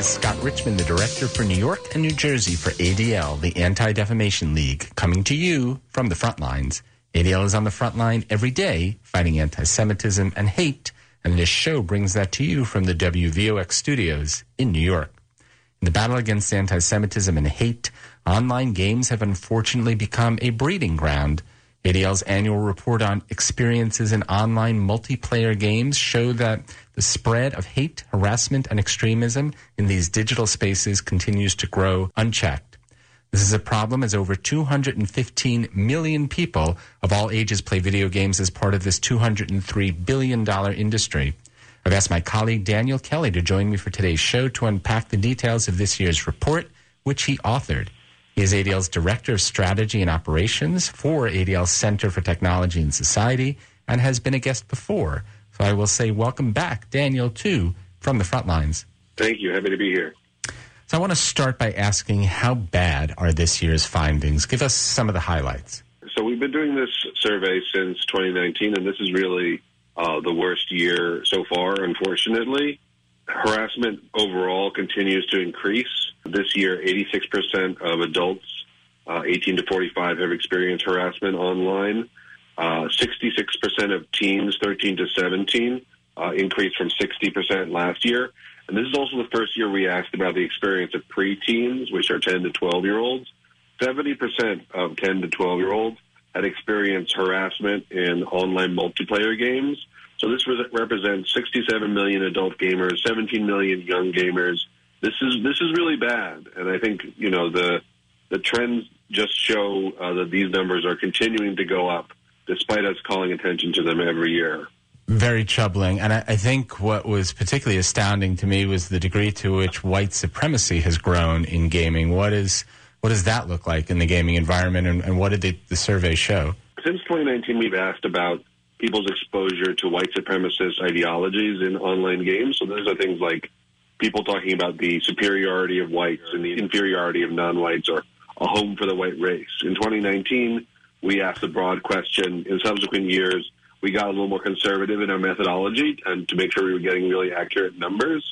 is Scott Richman, the director for New York and New Jersey for ADL, the Anti Defamation League, coming to you from the front lines. ADL is on the front line every day fighting anti Semitism and hate, and this show brings that to you from the WVOX studios in New York. In the battle against anti Semitism and hate, online games have unfortunately become a breeding ground. ADL's annual report on experiences in online multiplayer games show that the spread of hate, harassment, and extremism in these digital spaces continues to grow unchecked. This is a problem as over 215 million people of all ages play video games as part of this $203 billion industry. I've asked my colleague Daniel Kelley to join me for today's show to unpack the details of this year's report, which he authored. He is ADL's Director of Strategy and Operations for ADL's Center for Technology and Society and has been a guest before. So I will say welcome back, Daniel, too, from the front lines. Thank you. Happy to be here. So I want to start by asking how bad are this year's findings? Give us some of the highlights. So we've been doing this survey since 2019, and this is really uh, the worst year so far, unfortunately. Harassment overall continues to increase. This year, 86% of adults uh, 18 to 45 have experienced harassment online. Uh, 66% of teens 13 to 17 uh, increased from 60% last year. And this is also the first year we asked about the experience of preteens, which are 10 to 12 year olds. 70% of 10 to 12 year olds had experienced harassment in online multiplayer games. So this represents 67 million adult gamers, 17 million young gamers. This is this is really bad, and I think you know the the trends just show uh, that these numbers are continuing to go up, despite us calling attention to them every year. Very troubling, and I, I think what was particularly astounding to me was the degree to which white supremacy has grown in gaming. What is what does that look like in the gaming environment, and, and what did the, the survey show? Since 2019, we've asked about people's exposure to white supremacist ideologies in online games. So those are things like people talking about the superiority of whites and the inferiority of non-whites or a home for the white race. In 2019, we asked a broad question. In subsequent years, we got a little more conservative in our methodology and to make sure we were getting really accurate numbers.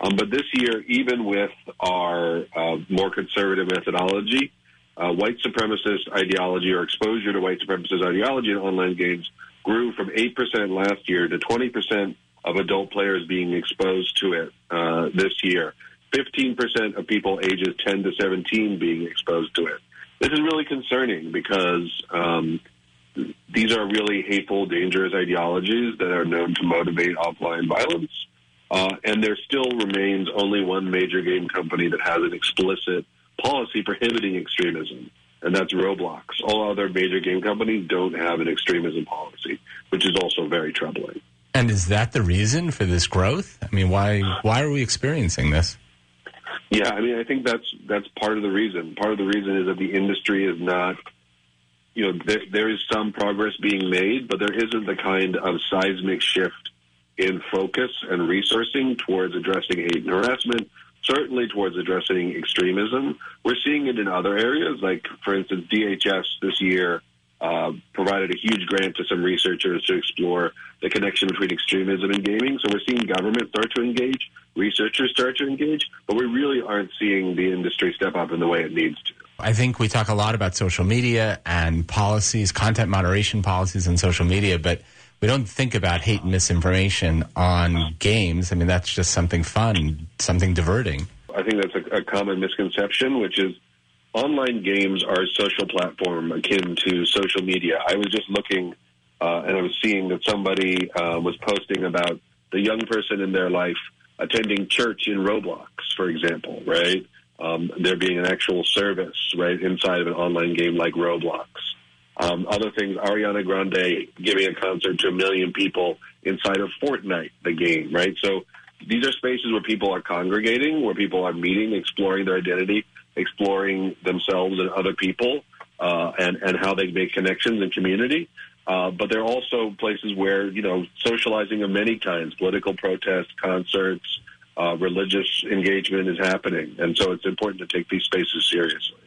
Um, but this year, even with our uh, more conservative methodology, uh, white supremacist ideology or exposure to white supremacist ideology in online games grew from 8% last year to 20% of adult players being exposed to it uh, this year. 15% of people ages 10 to 17 being exposed to it. This is really concerning because um, these are really hateful, dangerous ideologies that are known to motivate offline violence. Uh, and there still remains only one major game company that has an explicit policy prohibiting extremism and that's Roblox. All other major game companies don't have an extremism policy, which is also very troubling. And is that the reason for this growth? I mean, why why are we experiencing this? Yeah, I mean, I think that's that's part of the reason. Part of the reason is that the industry is not, you know, there, there is some progress being made, but there isn't the kind of seismic shift in focus and resourcing towards addressing hate and harassment, certainly towards addressing extremism. We're seeing it in other areas, like, for instance, DHS this year uh, provided a huge grant to some researchers to explore the connection between extremism and gaming. So we're seeing government start to engage, researchers start to engage, but we really aren't seeing the industry step up in the way it needs to. I think we talk a lot about social media and policies, content moderation policies in social media, but we don't think about hate and misinformation on games. I mean, that's just something fun, something diverting. I think that's a, a common misconception, which is online games are a social platform akin to social media. I was just looking uh, and I was seeing that somebody uh, was posting about the young person in their life attending church in Roblox, for example, right? Um, there being an actual service, right, inside of an online game like Roblox. Um, other things, Ariana Grande giving a concert to a million people inside of Fortnite, the game, right? So these are spaces where people are congregating, where people are meeting, exploring their identity, exploring themselves and other people, uh, and and how they make connections and community. Uh, but they're also places where you know socializing of many kinds, political protests, concerts, uh, religious engagement is happening, and so it's important to take these spaces seriously.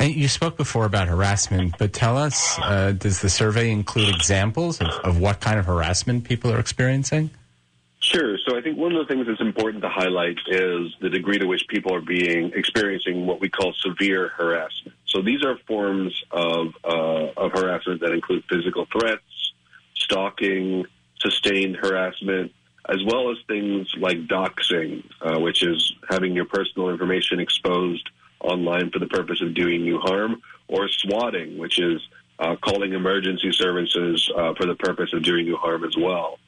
And you spoke before about harassment, but tell us, uh, does the survey include examples of, of what kind of harassment people are experiencing? Sure. So I think one of the things that's important to highlight is the degree to which people are being experiencing what we call severe harassment. So these are forms of uh, of harassment that include physical threats, stalking, sustained harassment, as well as things like doxing, uh, which is having your personal information exposed online for the purpose of doing you harm, or swatting, which is uh, calling emergency services uh, for the purpose of doing you harm as well.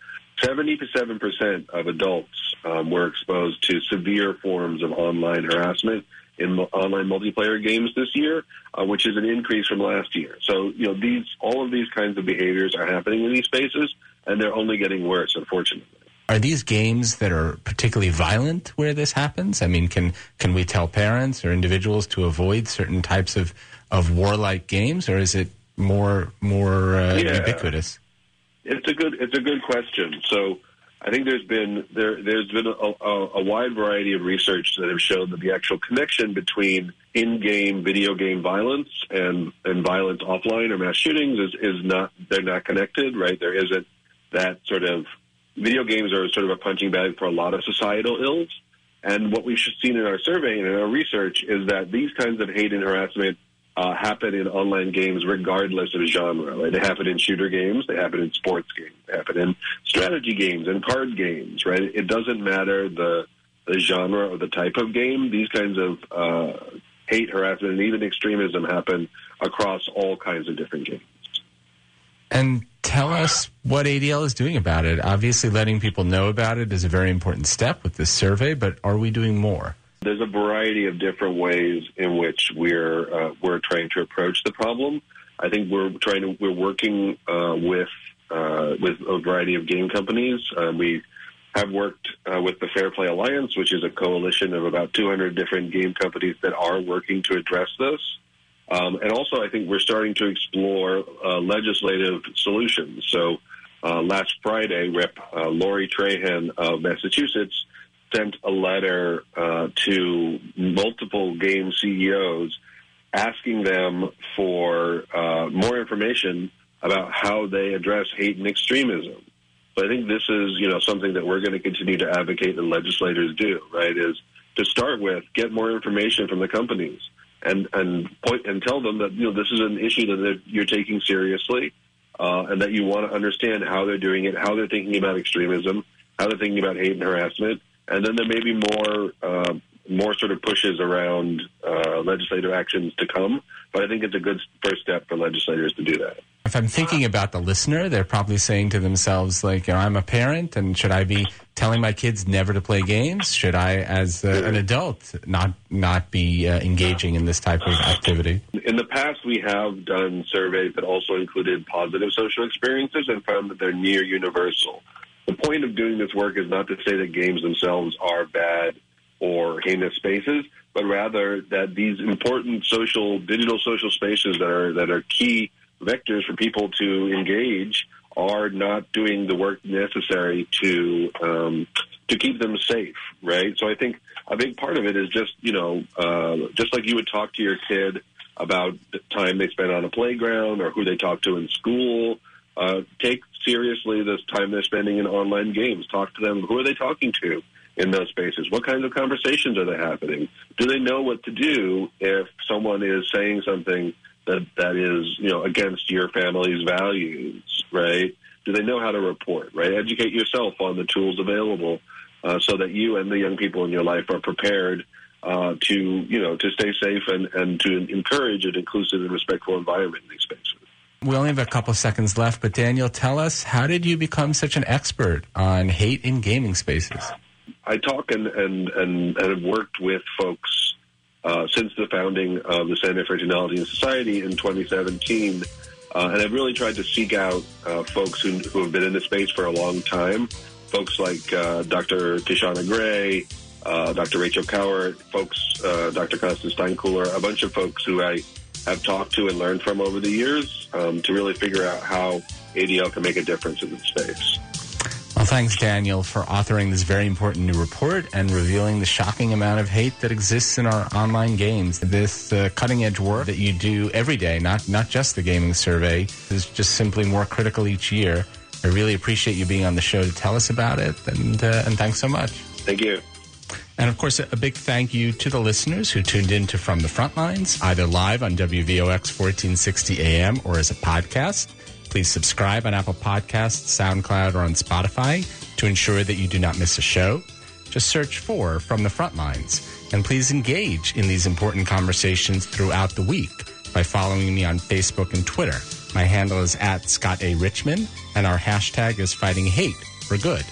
77% of adults um, were exposed to severe forms of online harassment in online multiplayer games this year, uh, which is an increase from last year. So, you know, these all of these kinds of behaviors are happening in these spaces, and they're only getting worse, unfortunately. Are these games that are particularly violent where this happens? I mean, can can we tell parents or individuals to avoid certain types of, of warlike games, or is it more more uh, yeah. ubiquitous? It's a good it's a good question. So I think there's been there there's been a, a, a, wide variety of research that have shown that the actual connection between in-game video game violence and and violence offline or mass shootings is is not they're not connected. Right? There isn't that sort of video games are sort of a punching bag for a lot of societal ills. And what we've seen in our survey and in our research is that these kinds of hate and harassment uh, happen in online games regardless of genre. Right? They happen in shooter games, they happen in sports games, they happen in strategy games and card games. Right? It doesn't matter the the genre or the type of game. These kinds of uh, hate, harassment, and even extremism happen across all kinds of different games. And tell us what ADL is doing about it. Obviously, letting people know about it is a very important step with this survey, but are we doing more? There's a variety of different ways in which we're uh, we're trying to approach the problem. I think we're trying to we're working uh, with uh, with a variety of game companies. Uh, we have worked uh, with the Fair Play Alliance, which is a coalition of about 200 different game companies that are working to address this. Um, and also, I think we're starting to explore uh, legislative solutions. So last Friday, Rep. Lori Trahan of Massachusetts sent a letter uh, to multiple game CEOs asking them for uh, more information about how they address hate and extremism. So I think this is, you know, something that we're going to continue to advocate and legislators do, right? Is to start with, get more information from the companies and and point and tell them that you know this is an issue that you're taking seriously, uh, and that you want to understand how they're doing it, how they're thinking about extremism, how they're thinking about hate and harassment, and then there may be more uh, more sort of pushes around uh, legislative actions to come. But I think it's a good first step for legislators to do that. If I'm thinking about the listener, they're probably saying to themselves, like, you know, I'm a parent, and should I be telling my kids never to play games? Should I, as uh, an adult, not not be uh, engaging in this type of activity? In the past, we have done surveys that also included positive social experiences and found that they're near universal the point of doing this work is not to say that games themselves are bad or heinous spaces, but rather that these important social, digital social spaces that are that are key vectors for people to engage are not doing the work necessary to um, to keep them safe, right? So I think a big part of it is just you know uh, just like you would talk to your kid about the time they spend on a playground or who they talk to in school. Uh, take seriously this time they're spending in online games. Talk to them. Who are they talking to in those spaces? What kinds of conversations are they happening? Do they know what to do if someone is saying something that that is you know against your family's values? Right? Do they know how to report? Right? Educate yourself on the tools available uh, so that you and the young people in your life are prepared. Uh, to you know to stay safe and, and to encourage an inclusive and respectful environment in these spaces. We only have a couple seconds left, but Daniel, tell us how did you become such an expert on hate in gaming spaces? I talk and and and, and have worked with folks uh, since the founding of the Center for Technology and Society in 2017, uh, and I've really tried to seek out uh, folks who, who have been in the space for a long time. Folks like uh, Dr. Kishonna Gray, uh, Dr. Rachel Kowert, folks, uh, Dr. Constance Steinkuehler, a bunch of folks who I have talked to and learned from over the years um, to really figure out how ADL can make a difference in the space. Well, thanks, Daniel, for authoring this very important new report and revealing the shocking amount of hate that exists in our online games. This uh, cutting edge work that you do every day, not, not just the gaming survey, is just simply more critical each year. I really appreciate you being on the show to tell us about it, and uh, and thanks so much. Thank you. And of course, a big thank you to the listeners who tuned in to From the Front Lines, either live on WVOX 1460 AM or as a podcast. Please subscribe on Apple Podcasts, SoundCloud, or on Spotify to ensure that you do not miss a show. Just search for From the Front Lines. And please engage in these important conversations throughout the week by following me on Facebook and Twitter. My handle is at Scott A. Richman, and our hashtag is Fighting Hate for Good.